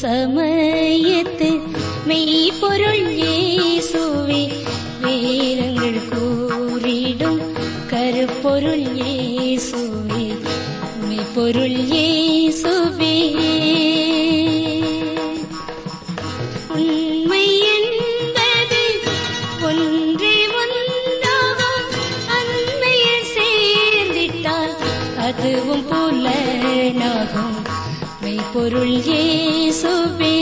സമയ மெய்ப்பொருள் இயேசுவே உண்மை என்பது ஒன்றே ஒன்றாகும் அண்மையில் சேர்ந்திட்டால் அதுவும் புலனாகும். மெய்ப்பொருள் இயேசுவே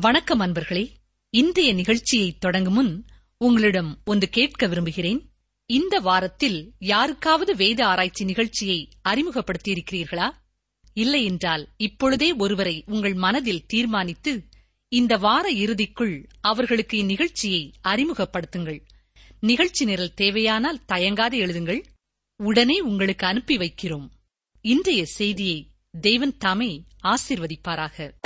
வணக்கம் அன்பர்களே. இன்றைய நிகழ்ச்சியை தொடங்கும் முன் உங்களிடம் ஒன்று கேட்க விரும்புகிறேன். இந்த வாரத்தில் யாருக்காவது வேத ஆராய்ச்சி நிகழ்ச்சியை அறிமுகப்படுத்தியிருக்கிறீர்களா? இல்லையென்றால் இப்பொழுதே ஒருவரை உங்கள் மனதில் தீர்மானித்து இந்த வார இறுதிக்குள் அவர்களுக்கு இந்நிகழ்ச்சியை அறிமுகப்படுத்துங்கள். நிகழ்ச்சி நிரல் தேவையானால் தயங்காது எழுதுங்கள். உடனே உங்களுக்கு அனுப்பி வைக்கிறோம். இன்றைய செய்தியை தேவன் தாமே ஆசிர்வதிப்பாராக.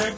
ஒரே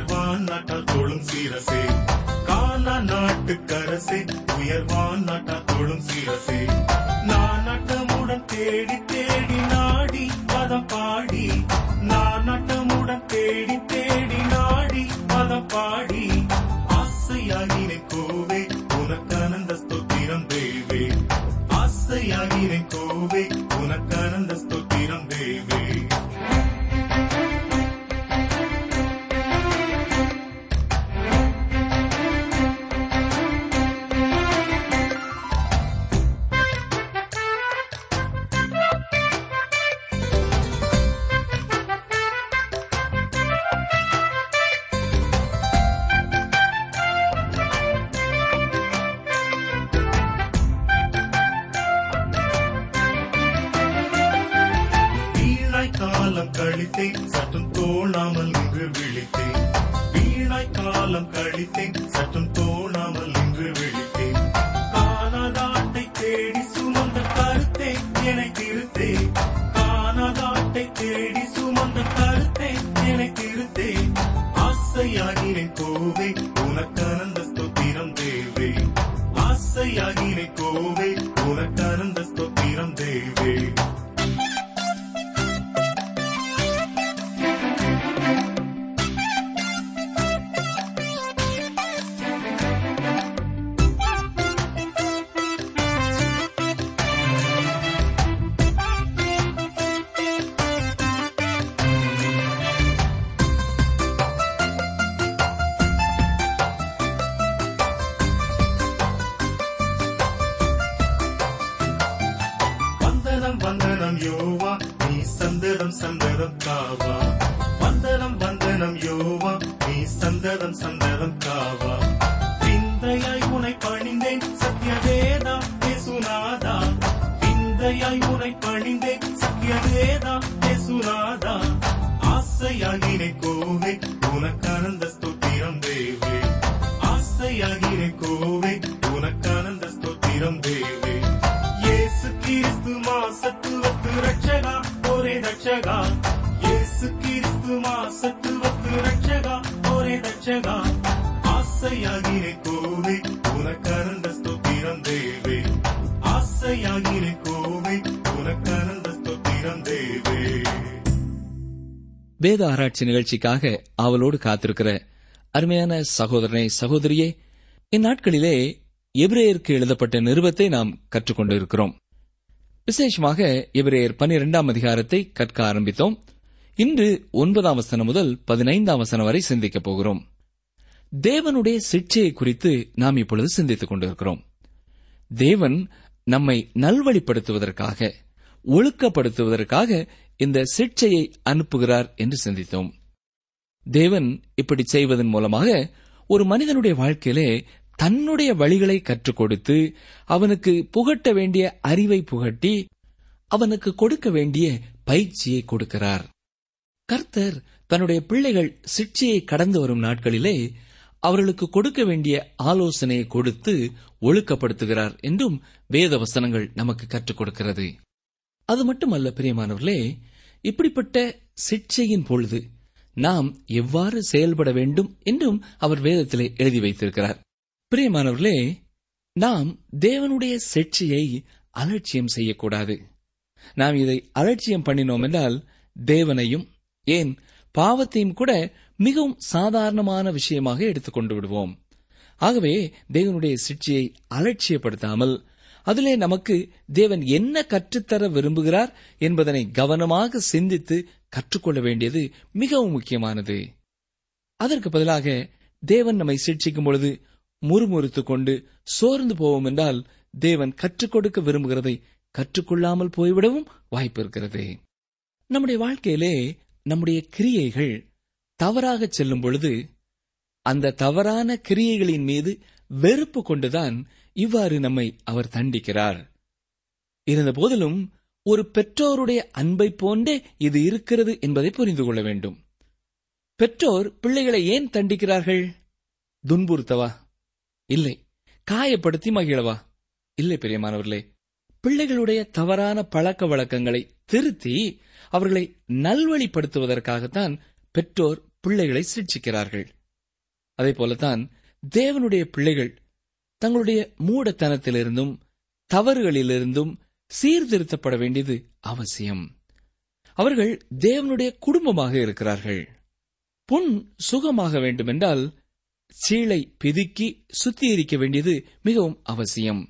உயர்வான் நாட்டால் தொழும் சீரசே. காலா நாட்டுக்கரசே உயர்வான் நாட்டால் தொழும் சீரசே. நான் நட்டமுடன் தேடி தேடி நாடி பதம் பாடி. நான் நட்டமுடன் தேடி காலம் கழித்தேன். சற்றும் தோணாமல் இன்று விழித்தேன். வீணாய் காலம் கழித்தேன். சற்றும் தோணாமல் இன்று விழித்தேன். வந்தனம் வந்தனம் யோவா. நீ சந்ததம் சந்ததம் காவா. வந்தனம் வந்தனம் யோவா. நீ சந்ததம் சந்ததம் காவா. விந்தையாய் உனை பணிந்தேன் சத்யவேதா பேசுநாதா. விந்தையாய் உனை பணிந்தேன் சத்யவேதா பேசுநாதா. ஆசையாகினை கோவை உனக்கறந்த ஒரே ரட்சகா ஆசையாகினை கோவே உனக்கரந்த ஸ்தோத்திரம் தேவே. ஆசையாகிறே கோவே உனக்கரந்த ஸ்தோத்திரம் தேவே. வேத ஆராய்ச்சி நிகழ்ச்சிக்காக அவளோடு காத்திருக்கிற அருமையான சகோதரனை சகோதரியே இந்நாட்களிலே எபிரேயருக்கு எழுதப்பட்ட நிருபத்தை நாம் கற்றுக்கொண்டிருக்கிறோம். விசேஷமாக எபிரேயர் பனிரெண்டாம் அதிகாரத்தை கற்க ஆரம்பித்தோம். இன்று ஒன்பதாம் வசனம் முதல் பதினைந்தாம் வசனம் வரை சிந்திக்கப் போகிறோம். தேவனுடைய சிக்ஷையை குறித்து நாம் இப்பொழுது சிந்தித்துக் கொண்டிருக்கிறோம். தேவன் நம்மை நல்வழிப்படுத்துவதற்காக ஒழுக்கப்படுத்துவதற்காக இந்த சிக்ஷையை அனுப்புகிறார் என்று சிந்தித்தோம். தேவன் இப்படி செய்வதன் மூலமாக ஒரு மனிதனுடைய வாழ்க்கையிலே தன்னுடைய வழிகளை கற்றுக் கொடுத்து அவனுக்கு புகட்ட வேண்டிய அறிவை புகட்டி அவனுக்கு கொடுக்க வேண்டிய பயிற்சியை கொடுக்கிறார். கர்த்தர் தன்னுடைய பிள்ளைகள் சிக்ஷையை கடந்து வரும் நாட்களிலே அவர்களுக்கு கொடுக்க வேண்டிய ஆலோசனையை கொடுத்து ஒழுக்கப்படுத்துகிறார் என்றும் வேத வசனங்கள் நமக்கு கற்றுக் கொடுக்கிறது. அது மட்டுமல்ல பிரியமானவர்களே இப்படிப்பட்ட சிக்ஷையின் பொழுது நாம் எவ்வாறு செயல்பட வேண்டும் என்றும் அவர் வேதத்திலே எழுதி வைத்திருக்கிறார். பிரியமானவர்களே நாம் தேவனுடைய சிக்ஷையை அலட்சியம் செய்யக்கூடாது. நாம் இதை அலட்சியம் பண்ணினோம் என்றால் தேவனையும் ஏன் பாவத்தையும் கூட மிகவும் சாதாரணமான விஷயமாக எடுத்துக்கொண்டு விடுவோம். ஆகவே தேவனுடைய சிற்சியை அலட்சியப்படுத்தாமல் அதிலே நமக்கு தேவன் என்ன கற்றுத்தர விரும்புகிறார் என்பதனை கவனமாக சிந்தித்து கற்றுக்கொள்ள வேண்டியது மிகவும் முக்கியமானது. அதற்கு பதிலாக தேவன் நம்மை சிக்ஷிக்கும் பொழுது முறுமுறுத்துக் கொண்டு சோர்ந்து போவோம் என்றால் தேவன் கற்றுக் கொடுக்க விரும்புகிறதை கற்றுக்கொள்ளாமல் போய்விடவும் வாய்ப்பு இருக்கிறது. நம்முடைய வாழ்க்கையிலே நம்முடைய கிரியைகள் தவறாக செல்லும் பொழுது அந்த தவறான கிரியைகளின் மீது வெறுப்பு கொண்டுதான் இவ்வாறு நம்மை அவர் தண்டிக்கிறார். இருந்த போதிலும் ஒரு பெற்றோருடைய அன்பை போன்றே இது இருக்கிறது என்பதை புரிந்து கொள்ள வேண்டும். பெற்றோர் பிள்ளைகளை ஏன் தண்டிக்கிறார்கள்? துன்புறுத்தவா? இல்லை. காயப்படுத்தி மகிழவா? இல்லை பெரியமானவர்களே. பிள்ளைகளுடைய தவறான பழக்க வழக்கங்களை திருத்தி அவர்களை நல்வழிப்படுத்துவதற்காகத்தான் பெற்றோர் பிள்ளைகளை சிக்ஷிக்கிறார்கள் அதே போலத்தான் தேவனுடைய பிள்ளைகள் தங்களுடைய மூடத்தனத்திலிருந்தும் தவறுகளிலிருந்தும் சீர்திருத்தப்பட வேண்டியது அவசியம். அவர்கள் தேவனுடைய குடும்பமாக இருக்கிறார்கள். புண் சுகமாக வேண்டுமென்றால் சீளை பிதுக்கி சுத்திகரிக்க வேண்டியது மிகவும் அவசியம்.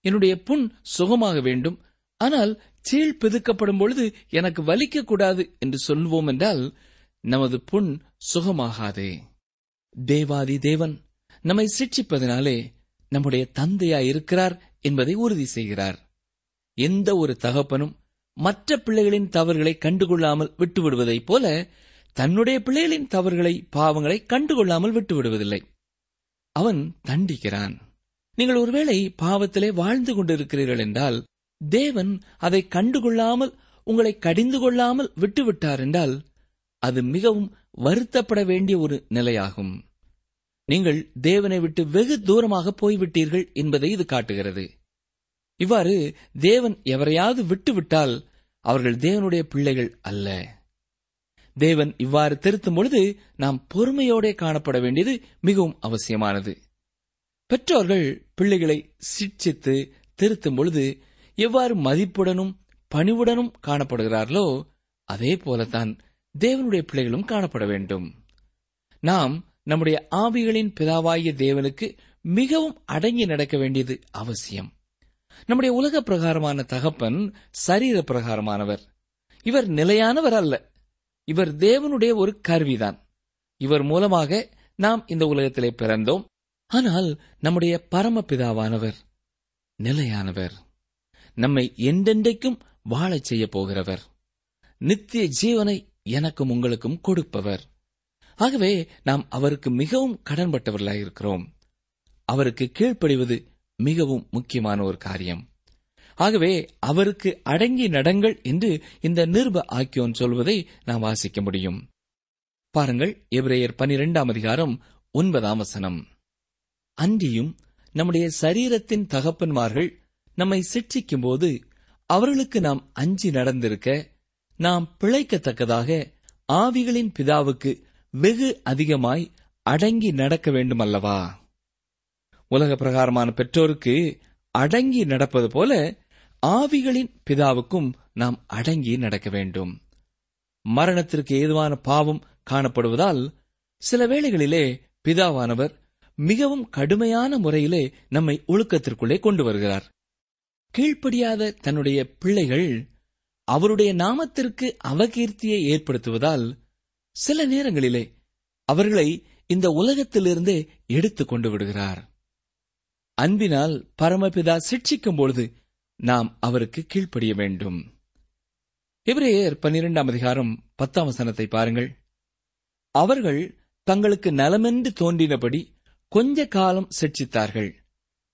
என்னுடைய புண் சுகமாக வேண்டும். ஆனால் சீழ் பிதுக்கப்படும் பொழுது எனக்கு வலிக்கக்கூடாது என்று சொல்வோம் என்றால் நமது புண் சுகமாகாதே. தேவாதி தேவன் நம்மை சிக்ஷிப்பதனாலே நம்முடைய தந்தையாய் இருக்கிறார் என்பதை உறுதி செய்கிறார். எந்த ஒரு தகப்பனும் மற்ற பிள்ளைகளின் தவறுகளை கண்டுகொள்ளாமல் விட்டுவிடுவதைப் போல தன்னுடைய பிள்ளைகளின் தவறுகளை பாவங்களை கண்டுகொள்ளாமல் விட்டுவிடுவதில்லை. அவன் தண்டிக்கிறான். நீங்கள் ஒருவேளை பாவத்திலே வாழ்ந்து கொண்டிருக்கிறீர்கள் என்றால் தேவன் அதை கண்டுகொள்ளாமல் உங்களை கடிந்து கொள்ளாமல் விட்டுவிட்டார் என்றால் அது மிகவும் வருத்தப்பட வேண்டிய ஒரு நிலையாகும். நீங்கள் தேவனை விட்டு வெகு தூரமாக போய்விட்டீர்கள் என்பதை இது காட்டுகிறது. இவ்வாறு தேவன் எவரையாவது விட்டுவிட்டால் அவர்கள் தேவனுடைய பிள்ளைகள் அல்ல. தேவன் இவ்வாறு திருத்தும் பொழுது நாம் பொறுமையோடே காணப்பட வேண்டியது மிகவும் அவசியமானது. பெற்றோர்கள் பிள்ளைகளை சிக்ஷித்து திருத்தும் பொழுது எவ்வாறு மதிப்புடனும் பணிவுடனும் காணப்படுகிறார்களோ அதே போலத்தான் தேவனுடைய பிள்ளைகளும் காணப்பட வேண்டும். நாம் நம்முடைய ஆவிகளின் பிதாவாகிய தேவனுக்கு மிகவும் அடங்கி நடக்க வேண்டியது அவசியம். நம்முடைய உலக பிரகாரமான தகப்பன் சரீர பிரகாரமானவர். இவர் நிலையானவர் அல்ல. இவர் தேவனுடைய ஒரு கருவிதான். இவர் மூலமாக நாம் இந்த உலகத்திலே பிறந்தோம். ஆனால் நம்முடைய பரமபிதாவானவர் நிலையானவர். நம்மை என்றென்றைக்கும் வாழச் செய்ய போகிறவர். நித்திய ஜீவனை எனக்கும் உங்களுக்கும் கொடுப்பவர். ஆகவே நாம் அவருக்கு மிகவும் கடன்பட்டவர்களாக இருக்கிறோம். அவருக்கு கீழ்ப்படிவது மிகவும் முக்கியமான ஒரு காரியம். ஆகவே அவருக்கு அடங்கி நடங்கள் என்று இந்த நிருப ஆக்கியோன் சொல்வதை நாம் வாசிக்க முடியும். பாருங்கள் எபிரேயர் பனிரெண்டாம் அதிகாரம் ஒன்பதாம் வசனம். அன்றியும் நம்முடைய சரீரத்தின் தகப்பன்மார்கள் நம்மை சிட்சிக்கும் போது அவர்களுக்கு நாம் அஞ்சி நடந்திருக்க நாம் பிழைக்கத்தக்கதாக ஆவிகளின் பிதாவுக்கு வெகு அதிகமாய் அடங்கி நடக்க வேண்டும் அல்லவா உலக பிரகாரமான பெற்றோருக்கு அடங்கி நடப்பது போல ஆவிகளின் பிதாவுக்கும் நாம் அடங்கி நடக்க வேண்டும். மரணத்திற்கு ஏதுவான பாவம் காணப்படுவதால் சில வேளைகளிலே பிதாவானவர் மிகவும் கடுமையான முறையிலே நம்மை ஒழுக்கத்திற்குள்ளே கொண்டு வருகிறார். கீழ்ப்படியாத தன்னுடைய பிள்ளைகள் அவருடைய நாமத்திற்கு அவகீர்த்தியை ஏற்படுத்துவதால் சில நேரங்களிலே அவர்களை இந்த உலகத்திலிருந்தே எடுத்துக் கொண்டு விடுகிறார். அன்பினால் பரமபிதா சிட்சிக்கும் பொழுது நாம் அவருக்கு கீழ்ப்படிய வேண்டும். இவரையர் பன்னிரெண்டாம் அதிகாரம் பத்தாம் வசனத்தை பாருங்கள். அவர்கள் தங்களுக்கு நலமென்று தோன்றினபடி கொஞ்ச காலம் சிட்சித்தார்கள்.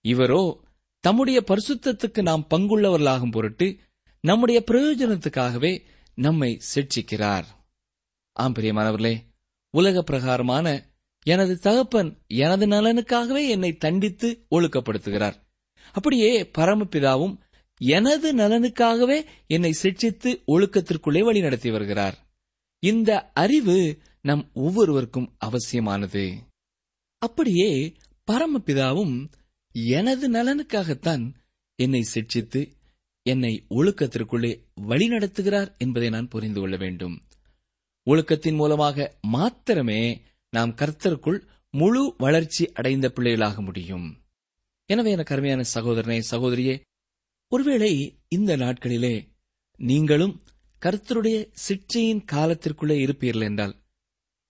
இவரோ தம்முடைய பரிசுத்தத்துக்கு நாம் பங்குள்ளவர்களாகும் பொருட்டு நம்முடைய பிரயோஜனத்துக்காகவே நம்மை சிட்சிக்கிறார் ஆம் பிரியமானவர்களே உலக பிரகாரமான எனது தகப்பன் எனது நலனுக்காகவே என்னை தண்டித்து ஒழுக்கப்படுத்துகிறார். அப்படியே பரமபிதாவும் எனது நலனுக்காகவே என்னை சிட்சித்து ஒழுக்கத்திற்குள்ளே வழிநடத்தி வருகிறார். இந்த அறிவு நம் ஒவ்வொருவருக்கும் அவசியமானது. அப்படியே பரமபிதாவும் எனது நலனுக்காகத்தான் என்னை சிட்சித்து என்னை ஒழுக்கத்திற்குள்ளே வழிநடத்துகிறார் என்பதை நான் புரிந்து கொள்ள வேண்டும். ஒழுக்கத்தின் மூலமாக மாத்திரமே நாம் கர்த்தருக்குள் முழு வளர்ச்சி அடைந்த பிள்ளைகளாக முடியும். எனவே என கருமையான சகோதரனே சகோதரியே ஒருவேளை இந்த நாட்களிலே நீங்களும் கர்த்தருடைய சிற்றையின் காலத்திற்குள்ளே இருப்பீர்கள் என்றால்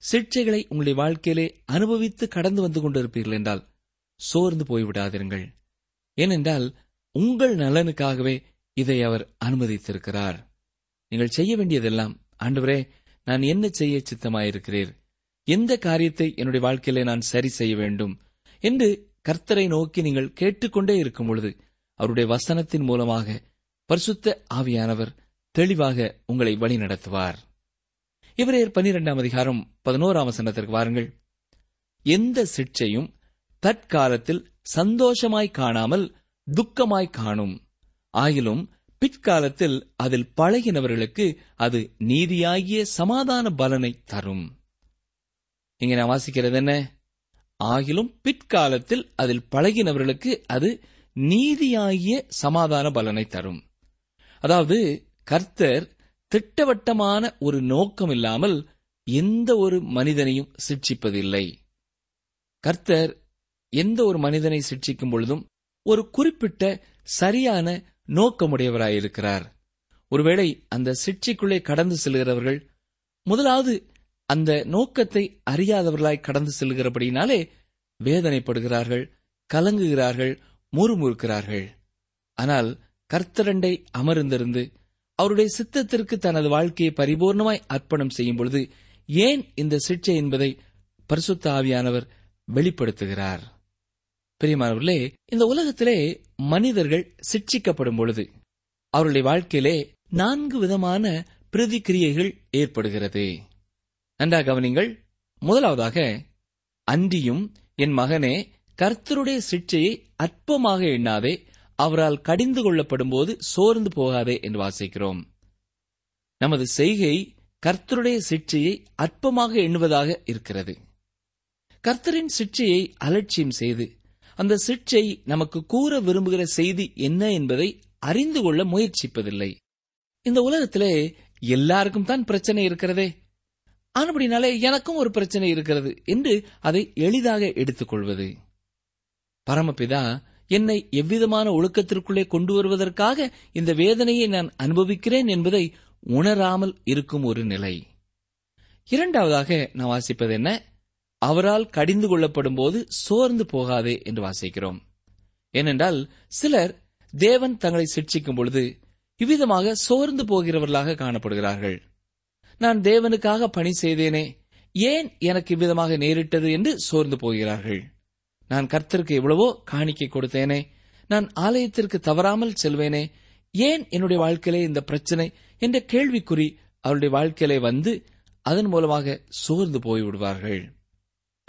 சிற்றைகளை உங்களுடைய வாழ்க்கையிலே அனுபவித்து கடந்து வந்து கொண்டிருப்பீர்கள் என்றால் சோர்ந்து போய்விடாதிருங்கள். ஏனென்றால் உங்கள் நலனுக்காகவே இதை அவர் அனுமதித்திருக்கிறார். நீங்கள் செய்ய வேண்டியதெல்லாம் ஆண்டவரே நான் என்ன செய்ய சித்தமாயிருக்கிறீர்? எந்த காரியத்தை என்னுடைய வாழ்க்கையில நான் சரி செய்ய வேண்டும்? என்று கர்த்தரை நோக்கி நீங்கள் கேட்டுக்கொண்டே இருக்கும் பொழுது அவருடைய வசனத்தின் மூலமாக பரிசுத்த ஆவியானவர் தெளிவாக உங்களை வழி நடத்துவார். இவரே பனிரெண்டாம் அதிகாரம் பதினோராம் வசனத்திற்கு வாருங்கள். எந்த சிற்சையும் தற்காலத்தில் சந்தோஷமாய் காணாமல் துக்கமாய் காணும். ஆயிலும் பிற்காலத்தில் அதில் பழகினவர்களுக்கு அது நீதியாகிய சமாதான பலனை தரும். இங்க நான் வாசிக்கிறது என்ன? ஆகிலும் பிற்காலத்தில் அதில் பழகினவர்களுக்கு அது நீதியாகிய சமாதான பலனை தரும். அதாவது கர்த்தர் திட்டவட்டமான ஒரு நோக்கம் இல்லாமல் எந்த ஒரு மனிதனையும் சிட்சிப்பதில்லை கர்த்தர் எந்த ஒரு மனிதனை சிட்சிக்கும் பொழுதும் ஒரு குறிப்பிட்ட சரியான நோக்கமுடையவராயிருக்கிறார். ஒருவேளை அந்த சிட்சிக்குள்ளே கடந்து செல்கிறவர்கள் முதலாவது அந்த நோக்கத்தை அறியாதவர்களாய் கடந்து செல்கிறபடினாலே வேதனைப்படுகிறார்கள் கலங்குகிறார்கள் முறுமுறுக்கிறார்கள். ஆனால் கர்த்தரண்டை அமர்ந்திருந்து அவருடைய சித்தத்திற்கு தனது வாழ்க்கையை பரிபூர்ணமாய் அர்ப்பணம் செய்யும் பொழுது ஏன் இந்த சிற்சை என்பதை பரிசுத்த ஆவியானவர் வெளிப்படுத்துகிறார்? பிரியமானவர்களே இந்த உலகத்திலே மனிதர்கள் சிக்ஷிக்கப்படும் பொழுது அவருடைய வாழ்க்கையிலே நான்கு விதமான பிரதிக்கிரியைகள் ஏற்படுகிறது. நன்றாக கவனிங்கள் முதலாவதாக அன்றியும் என் மகனே கர்த்தருடைய சிக்ஷையை அற்பமாக எண்ணாதே அவரால் கடிந்து கொள்ளப்படும் போது சோர்ந்து போகாதே என்று வாசிக்கிறோம். நமது செய்கை கர்த்தருடைய சிக்ஷையை அற்பமாக எண்ணுவதாக இருக்கிறது. கர்த்தரின் சிக்ஷையை அலட்சியம் செய்து அந்த சிற்சை நமக்கு கூற விரும்புகிற செய்தி என்ன என்பதை அறிந்து கொள்ள முயற்சிப்பதில்லை. இந்த உலகத்திலே எல்லாருக்கும் தான் பிரச்சனை இருக்கிறதே. ஆனபடினாலே எனக்கும் ஒரு பிரச்சனை இருக்கிறது என்று அதை எளிதாக எடுத்துக்கொள்வது. பரமபிதா என்னை எவ்விதமான ஒழுக்கத்திற்குள்ளே கொண்டு வருவதற்காக இந்த வேதனையை நான் அனுபவிக்கிறேன் என்பதை உணராமல் இருக்கும் ஒரு நிலை. இரண்டாவதாக நான் வாசிப்பது என்ன? அவரால் கடிந்து கொள்ளப்படும் போது சோர்ந்து போகாதே என்று வாசிக்கிறோம். ஏனென்றால் சிலர் தேவன் தங்களை சிட்சிக்கும் பொழுது இவ்விதமாக சோர்ந்து போகிறவர்களாக காணப்படுகிறார்கள். நான் தேவனுக்காக பணி செய்தேனே ஏன் எனக்கு இவ்விதமாக நேரிட்டது என்று சோர்ந்து போகிறார்கள். நான் கர்த்தருக்கு எவ்வளவோ காணிக்கை கொடுத்தேனே நான் ஆலயத்திற்கு தவறாமல் செல்வேனே ஏன் என்னுடைய வாழ்க்கையிலே இந்த பிரச்சனை என்ற கேள்விக்குறி அவருடைய வாழ்க்கையிலே வந்து அதன் மூலமாக சோர்ந்து போய்விடுவார்கள்.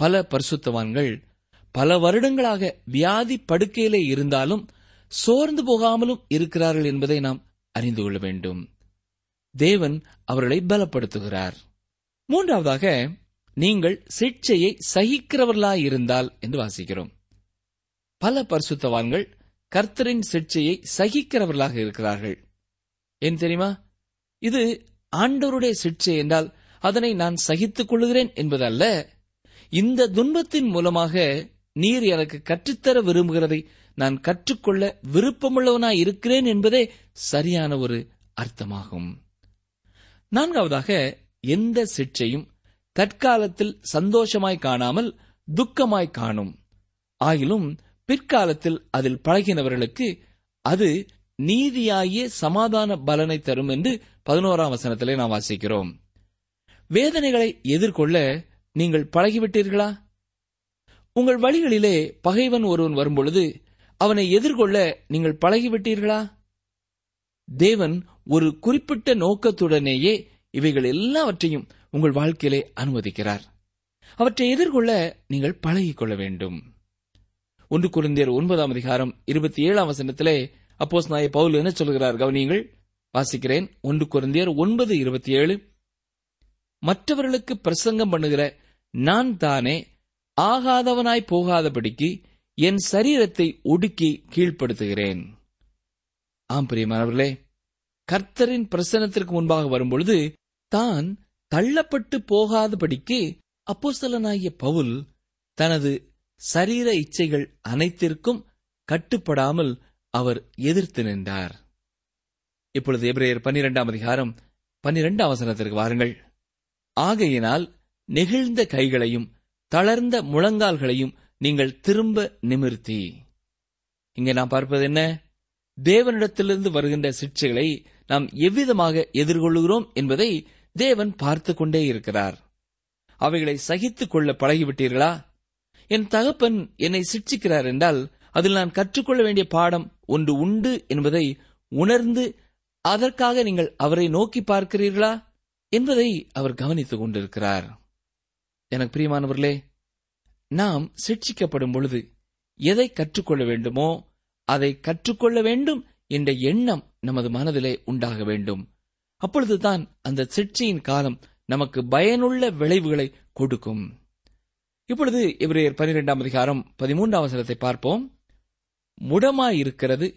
பல பரிசுத்தவான்கள் பல வருடங்களாக வியாதி படுக்கையிலே இருந்தாலும் சோர்ந்து போகாமலும் இருக்கிறார்கள் என்பதை நாம் அறிந்து கொள்ள வேண்டும். தேவன் அவர்களை பலப்படுத்துகிறார். மூன்றாவதாக நீங்கள் சிக்ஷையை சகிக்கிறவர்களாயிருந்தால் என்று வாசிக்கிறோம். பல பரிசுத்தவான்கள் கர்த்தரின் சிக்ஷையை சகிக்கிறவர்களாக இருக்கிறார்கள். ஏன் தெரியுமா? இது ஆண்டவருடைய சிக்ஷை என்றால் அதனை நான் சகித்துக் கொள்கிறேன் என்பதல்ல இந்த துன்பத்தின் மூலமாக நீர் எனக்கு கற்றுத்தர விரும்புகிறதை நான் கற்றுக்கொள்ள விருப்பமுள்ளவனாய் இருக்கிறேன் என்பதே சரியான ஒரு அர்த்தமாகும். நான்காவதாக எந்த சிற்சையும் தற்காலத்தில் சந்தோஷமாய் காணாமல் துக்கமாய் காணும். ஆயிலும் பிற்காலத்தில் அதில் பழகினவர்களுக்கு அது நீதியாகிய சமாதான பலனை தரும் என்று பதினோராம் வசனத்திலே நாம் வாசிக்கிறோம். வேதனைகளை எதிர்கொள்ள நீங்கள் பழகிவிட்டீர்களா? உங்கள் வழிகளிலே பகைவன் ஒருவன் வரும்பொழுது அவனை எதிர்கொள்ள நீங்கள் பழகிவிட்டீர்களா? தேவன் ஒரு குறிப்பிட்ட நோக்கத்துடனேயே இவைகள் எல்லாவற்றையும் உங்கள் வாழ்க்கையிலே அனுமதிக்கிறார். அவற்றை எதிர்கொள்ள நீங்கள் பழகிக்கொள்ள வேண்டும். ஒன்று குருந்தியர் ஒன்பதாம் அதிகாரம் இருபத்தி ஏழாம் வசனத்திலே அப்போஸ் நாய பவுல் என்ன சொல்கிறார்? கவனியங்கள் வாசிக்கிறேன். ஒன்று குருந்தியர் ஒன்பது இருபத்தி ஏழு மற்றவர்களுக்கு பிரசங்கம் பண்ணுகிற நான் தானே ஆகாதவனாய் போகாதபடிக்கு என் சரீரத்தை ஒடுக்கி கீழ்ப்படுத்துகிறேன். ஆம் பிரியமானவர்களே கர்த்தரின் பிரசனத்திற்கு முன்பாக வரும்பொழுது தான் தள்ளப்பட்டு போகாதபடிக்கு அப்போஸ்தலனாகிய பவுல் தனது சரீர இச்சைகள் அனைத்திற்கும் கட்டுப்படாமல் அவர் எதிர்த்து நின்றார். இப்பொழுது எபிரேயர் பன்னிரெண்டாம் அதிகாரம் பன்னிரெண்டாம் வசனத்திற்கு வாருங்கள். ஆகையினால் நெகிழ்ந்த கைகளையும் தளர்ந்த முழங்கால்களையும் நீங்கள் திரும்ப நிமிர்த்தி. இங்கே நாம் பார்ப்பது என்ன? தேவனிடத்திலிருந்து வருகின்ற சிக்ஷைகளை நாம் எவ்விதமாக எதிர்கொள்கிறோம் என்பதை தேவன் பார்த்து கொண்டே இருக்கிறார். அவைகளை சகித்துக் கொள்ள பழகிவிட்டீர்களா? என் தகப்பன் என்னை சிக்ஷிக்கிறார் என்றால் அதில் நான் கற்றுக்கொள்ள வேண்டிய பாடம் ஒன்று உண்டு என்பதை உணர்ந்து அதற்காக நீங்கள் அவரை நோக்கி பார்க்கிறீர்களா என்பதை அவர் கவனித்துக் கொண்டிருக்கிறார். எனக்கு பிரியமானவர்களே நாம் சிக்ஷிக்கப்படும் பொழுது எதை கற்றுக்கொள்ள வேண்டுமோ அதை கற்றுக்கொள்ள வேண்டும் என்ற எண்ணம் நமது மனதிலே உண்டாக வேண்டும். அப்பொழுதுதான் அந்த சிக்ஷையின் காலம் நமக்கு பயனுள்ள விளைவுகளை கொடுக்கும். இப்பொழுது இவரையர் பனிரெண்டாம் அதிகாரம் பதிமூன்றாம் அவசரத்தை பார்ப்போம். முடமாயிருக்கிறது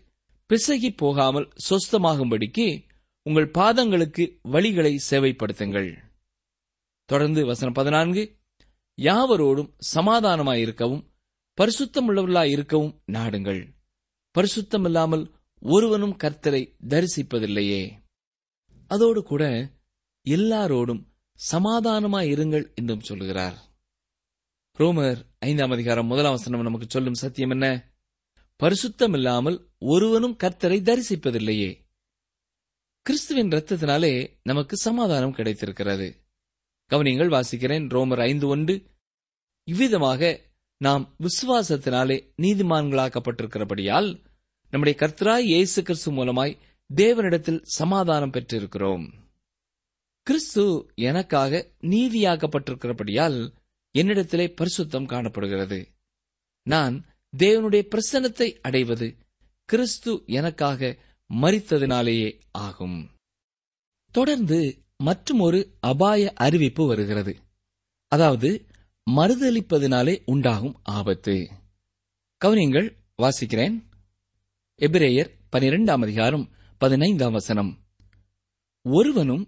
பிசகி போகாமல் சொஸ்தமாகும்படிக்கு உங்கள் பாதங்களுக்கு வழிகளை சேவைப்படுத்துங்கள். தொடர்ந்து வசனம் பதினான்கு யாவரோடும் சமாதானமாயிருக்கவும் பரிசுத்தமுள்ளவர்களாய் இருக்கவும் நாடுங்கள். பரிசுத்தமில்லாமல் ஒருவனும் கர்த்தரை தரிசிப்பதில்லையே. அதோடு கூட எல்லாரோடும் சமாதானமாயிருங்கள் என்றும் சொல்லுகிறார். ரோமர் ஐந்தாம் அதிகாரம் முதலாம் வசனம் நமக்கு சொல்லும் சத்தியம் என்ன? பரிசுத்தம் இல்லாமல் ஒருவனும் கர்த்தரை தரிசிப்பதில்லையே. கிறிஸ்துவின் ரத்தத்தினாலே நமக்கு சமாதானம் கிடைத்திருக்கிறது. கவனியங்கள் வாசிக்கிறேன். ரோமர் ஐந்து ஒன்று. இவ்விதமாக நாம் விசுவாசத்தினாலே நீதிமான்களாக்கப்பட்டிருக்கிறபடியால் நம்முடைய கர்த்தராய் இயேசு கிறிஸ்து மூலமாய் தேவனிடத்தில் சமாதானம் பெற்றிருக்கிறோம். கிறிஸ்து எனக்காக நீதியாக்கப்பட்டிருக்கிறபடியால் என்னிடத்திலே பரிசுத்தம் காணப்படுகிறது. நான் தேவனுடைய பிரசன்னத்தை அடைவது கிறிஸ்து எனக்காக மறித்ததினாலேயே ஆகும். தொடர்ந்து மற்றும் ஒரு அபாய அறிவிப்பு வருகிறது. அதாவது மறுதளிப்பதினாலே உண்டாகும் ஆபத்து. கவனியங்கள் வாசிக்கிறேன். எபிரேயர் பனிரெண்டாம் அதிகாரம் பதினைந்தாம் வசனம். ஒருவனும்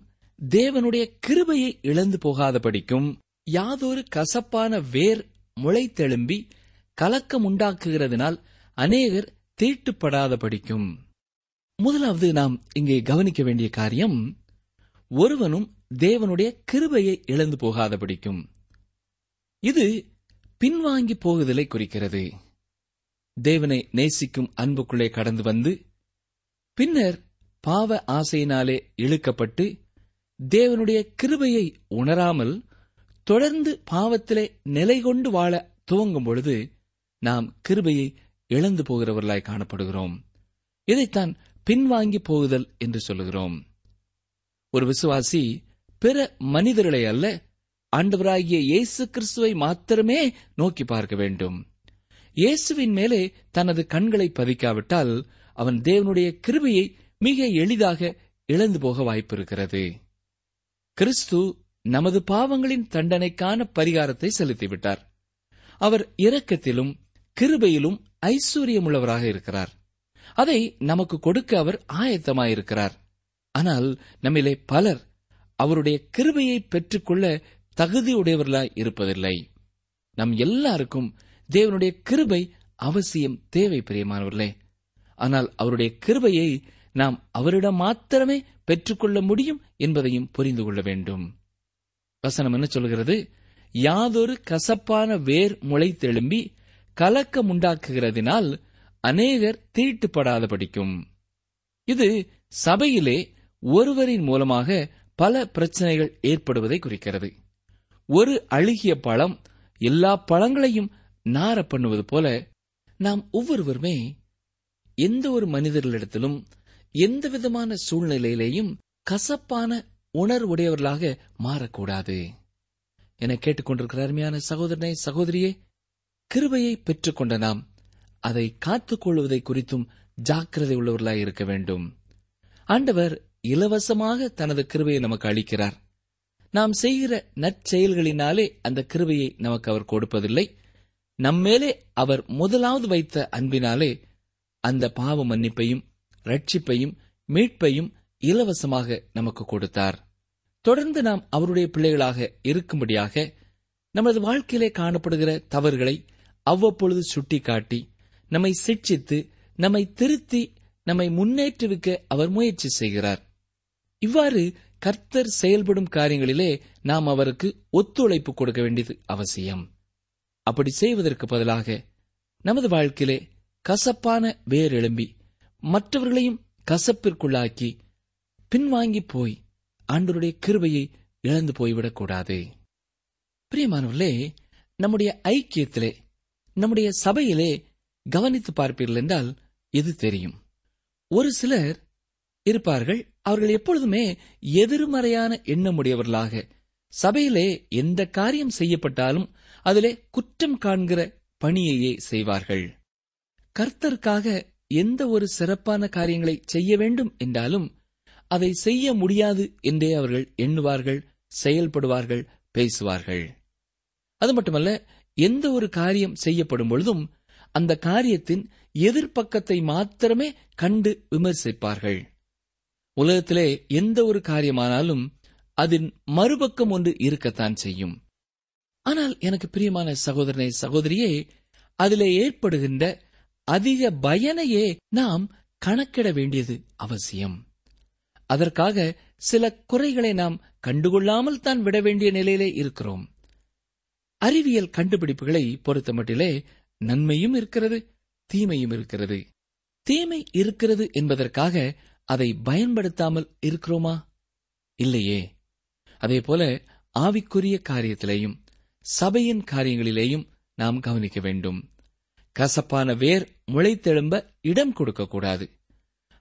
தேவனுடைய கிருபையை இழந்து போகாதபடிக்கும் யாதொரு கசப்பான வேர் முளைத்தெழும்பி கலக்கம் உண்டாக்குகிறதுனால் அநேகர் தீட்டுப்படாத படிக்கும் முதலாவது நாம் இங்கே கவனிக்க வேண்டிய காரியம் ஒருவனும் தேவனுடைய கிருபையை இழந்து போகாதபடிக்கும். இது பின்வாங்கி போகுதலை குறிக்கிறது. தேவனை நேசிக்கும் அன்புக்குள்ளே கடந்து வந்து பின்னர் பாவ ஆசையினாலே இழுக்கப்பட்டு தேவனுடைய கிருபையை உணராமல் தொடர்ந்து பாவத்திலே நிலை கொண்டு வாழ துவங்கும் பொழுது நாம் கிருபையை இழந்து போகிறவர்களாய் காணப்படுகிறோம். இதைத்தான் பின்வாங்கி போகுதல் என்று சொல்லுகிறோம். ஒரு விசுவாசி பிற மனிதர்களை அல்ல ஆண்டவராகிய இயேசு கிறிஸ்துவை மாத்திரமே நோக்கி பார்க்க வேண்டும். இயேசுவின் மேலே தனது கண்களை பதிக்காவிட்டால் அவன் தேவனுடைய கிருபையை மிக எளிதாக இழந்து போக வாய்ப்பிருக்கிறது. கிறிஸ்து நமது பாவங்களின் தண்டனைக்கான பரிகாரத்தை செலுத்திவிட்டார். அவர் இரக்கத்திலும் கிருபையிலும் ஐஸ்வர்யமுள்ளவராக இருக்கிறார். அதை நமக்கு கொடுக்க அவர் ஆயத்தமாயிருக்கிறார். ஆனால் நம்மிலே பலர் அவருடைய கிருபையை பெற்றுக்கொள்ள தகுதியுடையவர்களாய் இருப்பதில்லை. நம் எல்லாருக்கும் தேவனுடைய கிருபை அவசியம் தேவை பிரியமானவர்களே. ஆனால் அவருடைய கிருபையை நாம் அவரிடம் மாத்திரமே பெற்றுக்கொள்ள முடியும் என்பதையும் புரிந்து கொள்ள வேண்டும். வசனம் என்ன சொல்கிறது? யாதொரு கசப்பான வேர் முளைத்தெழும்பி கலக்கம் உண்டாக்குகிறதினால் அநேகர் தீட்டுப்படாத படிக்கும் இது சபையிலே ஒருவரின் மூலமாக பல பிரச்சனைகள் ஏற்படுவதை குறிக்கிறது. ஒரு அழுகிய பழம் எல்லா பழங்களையும் நார பண்ணுவது போல நாம் ஒவ்வொருவருமே எந்த ஒரு மனிதர்களிடத்திலும் எந்த விதமான சூழ்நிலையிலேயும் கசப்பான உணர்வுடையவர்களாக மாறக்கூடாது. என கேட்டுக்கொண்டிருக்கிற அருமையான சகோதரனே சகோதரியே கிருபையை பெற்றுக்கொண்ட நாம் அதை காத்துக் கொள்வதை குறித்தும் ஜாக்கிரதை உள்ளவர்களாய் இருக்க வேண்டும். ஆண்டவர் இலவசமாக தனது கிருபையை நமக்கு அளிக்கிறார். நாம் செய்கிற நற்செயல்களினாலே அந்த கிருபையை நமக்கு அவர் கொடுப்பதில்லை. நம்மேலே அவர் முதலாவது வைத்த அன்பினாலே அந்த பாவ மன்னிப்பையும் ரட்சிப்பையும் மீட்பையும் இலவசமாக நமக்கு கொடுத்தார். தொடர்ந்து நாம் அவருடைய பிள்ளைகளாக இருக்கும்படியாக நமது வாழ்க்கையிலே காணப்படுகிற தவறுகளை அவ்வப்பொழுது சுட்டிக்காட்டி நம்மை சிட்சித்து நம்மை திருத்தி நம்மை முன்னேற்றுவிக்க அவர் முயற்சி செய்கிறார். இவ்வாறு கர்த்தர் செயல்படும் காரியங்களிலே நாம் அவருக்கு ஒத்துழைப்பு கொடுக்க வேண்டியது அவசியம். அப்படி செய்வதற்கு பதிலாக நமது வாழ்க்கையிலே கசப்பான வேர் எழும்பி மற்றவர்களையும் கசப்பிற்குள்ளாக்கி பின்வாங்கி போய் ஆண்டருடைய கிருபையை இழந்து போய்விடக்கூடாது பிரியமானவர்களே நம்முடைய ஐக்கியத்திலே நம்முடைய சபையிலே கவனித்து பார்ப்பீர்கள் என்றால் இது தெரியும். ஒரு சிலர் இருப்பார்கள். அவர்கள் எப்பொழுதுமே எதிர்மறையான எண்ணமுடையவர்களாக. சபையிலே எந்த காரியம் செய்யப்பட்டாலும் அதிலே குற்றம் காண்கிற பணியையே செய்வார்கள். கர்த்தருக்காக எந்த ஒரு சிறப்பான காரியங்களை செய்ய வேண்டும் என்றாலும் அதை செய்ய முடியாது என்றே அவர்கள் எண்ணுவார்கள் செயல்படுவார்கள் பேசுவார்கள். அது மட்டுமல்ல எந்த ஒரு காரியம் செய்யப்படும் பொழுதும் அந்த காரியத்தின் எதிர்ப்பக்கத்தை மாத்திரமே கண்டு விமர்சிப்பார்கள். உலகத்திலே எந்த ஒரு காரியமானாலும் அதன் மறுபக்கம் ஒன்று இருக்கத்தான் செய்யும். ஆனால் எனக்கு பிரியமான சகோதரனை சகோதரியே அதிலே ஏற்படுகின்ற அதிக பயனையே நாம் கணக்கிட வேண்டியது அவசியம். அதற்காக சில குறைகளை நாம் கண்டுகொள்ளாமல் தான் விட வேண்டிய நிலையிலே இருக்கிறோம். அறிவியல் கண்டுபிடிப்புகளை பொறுத்தமட்டிலே நன்மையும் இருக்கிறது தீமையும் இருக்கிறது. தீமை இருக்கிறது என்பதற்காக அதை பயன்படுத்தாமல் இருக்கிறோமா? இல்லையே. அதேபோல ஆவிக்குரிய காரியத்திலேயும் சபையின் காரியங்களிலேயும் நாம் கவனிக்க வேண்டும். கசப்பான வேர் முளைத்தெழும்ப இடம் கொடுக்கக்கூடாது.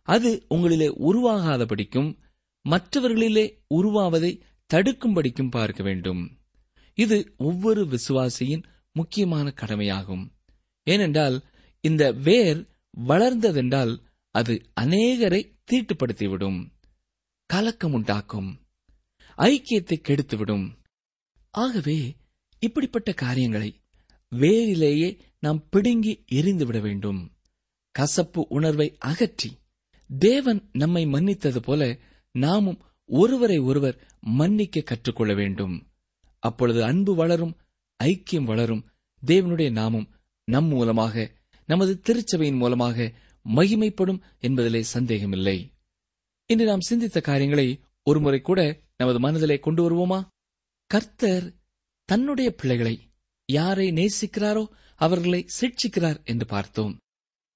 அது உங்களிலே உருவாகாதபடிக்கும் மற்றவர்களிலே உருவாவதை தடுக்கும்படிக்கும் பார்க்க வேண்டும். இது ஒவ்வொரு விசுவாசியின் முக்கியமான கடமையாகும். ஏனென்றால் இந்த வேர் வளர்ந்ததென்றால் அது அநேகரை தீட்டுப்படுத்திவிடும் கலக்கம் உண்டாக்கும் ஐக்கியத்தை கெடுத்துவிடும். ஆகவே இப்படிப்பட்ட காரியங்களை வேரிலேயே நாம் பிடுங்கி எரிந்துவிட வேண்டும். கசப்பு உணர்வை அகற்றி தேவன் நம்மை மன்னித்தது போல நாமும் ஒருவரை ஒருவர் மன்னிக்க கற்றுக்கொள்ள வேண்டும். அப்பொழுது அன்பு வளரும் ஐக்கியம் வளரும். தேவனுடைய நாமும் நம் மூலமாக நமது திருச்சபையின் மூலமாக மகிமைப்படும் என்பதிலே சந்தேகமில்லை. இன்று நாம் சிந்தித்த காரியங்களை ஒருமுறை கூட நமது மனதிலே கொண்டு வருவோமா? கர்த்தர் தன்னுடைய பிள்ளைகளை யாரை நேசிக்கிறாரோ அவர்களை சிக்ஷிக்கிறார் என்று பார்த்தோம்.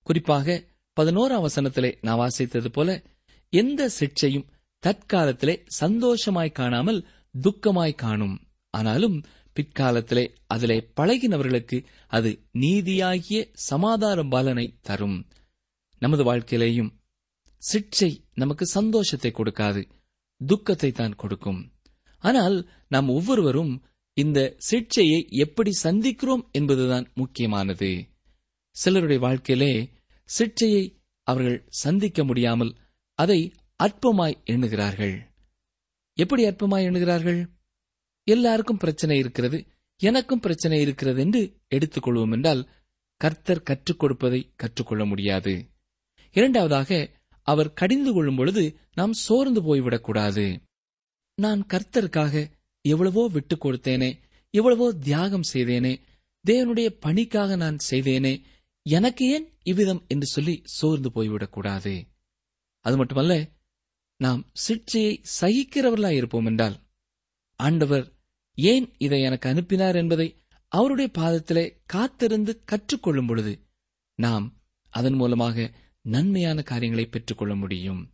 குறிப்பாக பதினோராம் வசனத்திலே நான் வாசித்தது போல எந்த சிக்ஷையும் தற்காலத்திலே சந்தோஷமாய் காணாமல் துக்கமாய் காணும். ஆனாலும் பிற்காலத்திலே அதிலே பழகினவர்களுக்கு அது நீதியாகிய சமாதான பலனை தரும். நமது வாழ்க்கையிலேயும். சிற்சை நமக்கு சந்தோஷத்தை கொடுக்காது. துக்கத்தை தான் கொடுக்கும். ஆனால் நாம் ஒவ்வொருவரும் இந்த சிற்சையை எப்படி சந்திக்கிறோம் என்பதுதான் முக்கியமானது. சிலருடைய வாழ்க்கையிலே சிற்சையை அவர்கள் சந்திக்க முடியாமல் அதை அற்பமாய் எண்ணுகிறார்கள். எப்படி அற்பமாய் எண்ணுகிறார்கள்? எல்லாருக்கும் பிரச்சனை இருக்கிறது எனக்கும் பிரச்சனை இருக்கிறது என்று எடுத்துக்கொள்வோம் என்றால் கர்த்தர் கற்றுக் கொடுப்பதை கற்றுக்கொள்ள முடியாது. இரண்டாவதாக அவர் கடிந்து கொள்ளும் பொழுது நாம் சோர்ந்து போய்விடக்கூடாது. நான் கர்த்தருக்காக எவ்வளவோ விட்டுக் கொடுத்தேனே எவ்வளவோ தியாகம் செய்தேனே தேவனுடைய பணிக்காக நான் செய்தேனே எனக்கு ஏன் இவ்விதம் என்று சொல்லி சோர்ந்து போய்விடக்கூடாது? அது மட்டுமல்ல நாம் சிற்சையை சகிக்கிறவர்களாய் இருப்போம் என்றால் ஆண்டவர் ஏன் இதை எனக்கு அனுப்பினார் என்பதை அவருடைய பாதத்திலே காத்திருந்து கற்றுக்கொள்ளும் பொழுது நாம் அதன் மூலமாக நன்மையான காரியங்களை பெற்றுக்கொள்ள முடியும்.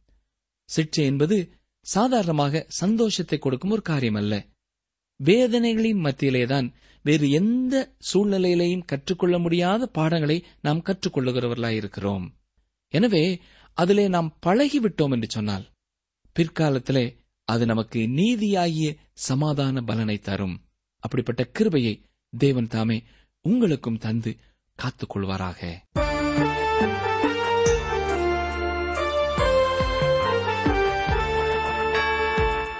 சிக்ஷை என்பது சாதாரணமாக சந்தோஷத்தை கொடுக்கும் ஒரு காரியம் அல்ல வேதனைகளின் மத்தியிலேதான் வேறு எந்த சூழ்நிலையிலையும் கற்றுக்கொள்ள முடியாத பாடங்களை நாம் கற்றுக்கொள்ளுகிறவர்களாயிருக்கிறோம் எனவே அதிலே நாம் பழகிவிட்டோம் என்று சொன்னால் பிற்காலத்திலே அது நமக்கு நீதியாகிய சமாதான பலனை தரும். அப்படிப்பட்ட கிருபையை தேவன் தாமே உங்களுக்கும் தந்து காத்துக்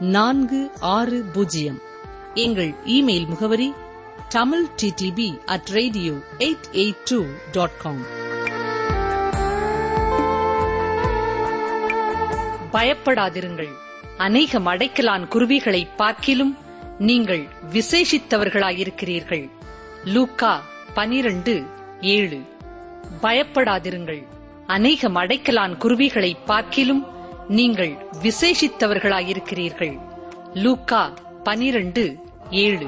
நான்கு ஆறு பூஜ்ஜியம். எங்கள் இமெயில் முகவரி Tamil DTP at radio eight eight two dot com பயப்படாதிருங்கள். அநேக மடைக்கலான் குருவிகளை பார்க்கிலும் நீங்கள் விசேஷித்தவர்களாயிருக்கிறீர்கள். லூக்கா பனிரண்டு ஏழு. பயப்படாதிருங்கள். அநேக மடைக்கலான் குருவிகளை பார்க்கிலும் நீங்கள் விசேஷித்தவர்களாயிருக்கிறீர்கள். லூக்கா பனிரண்டு ஏழு.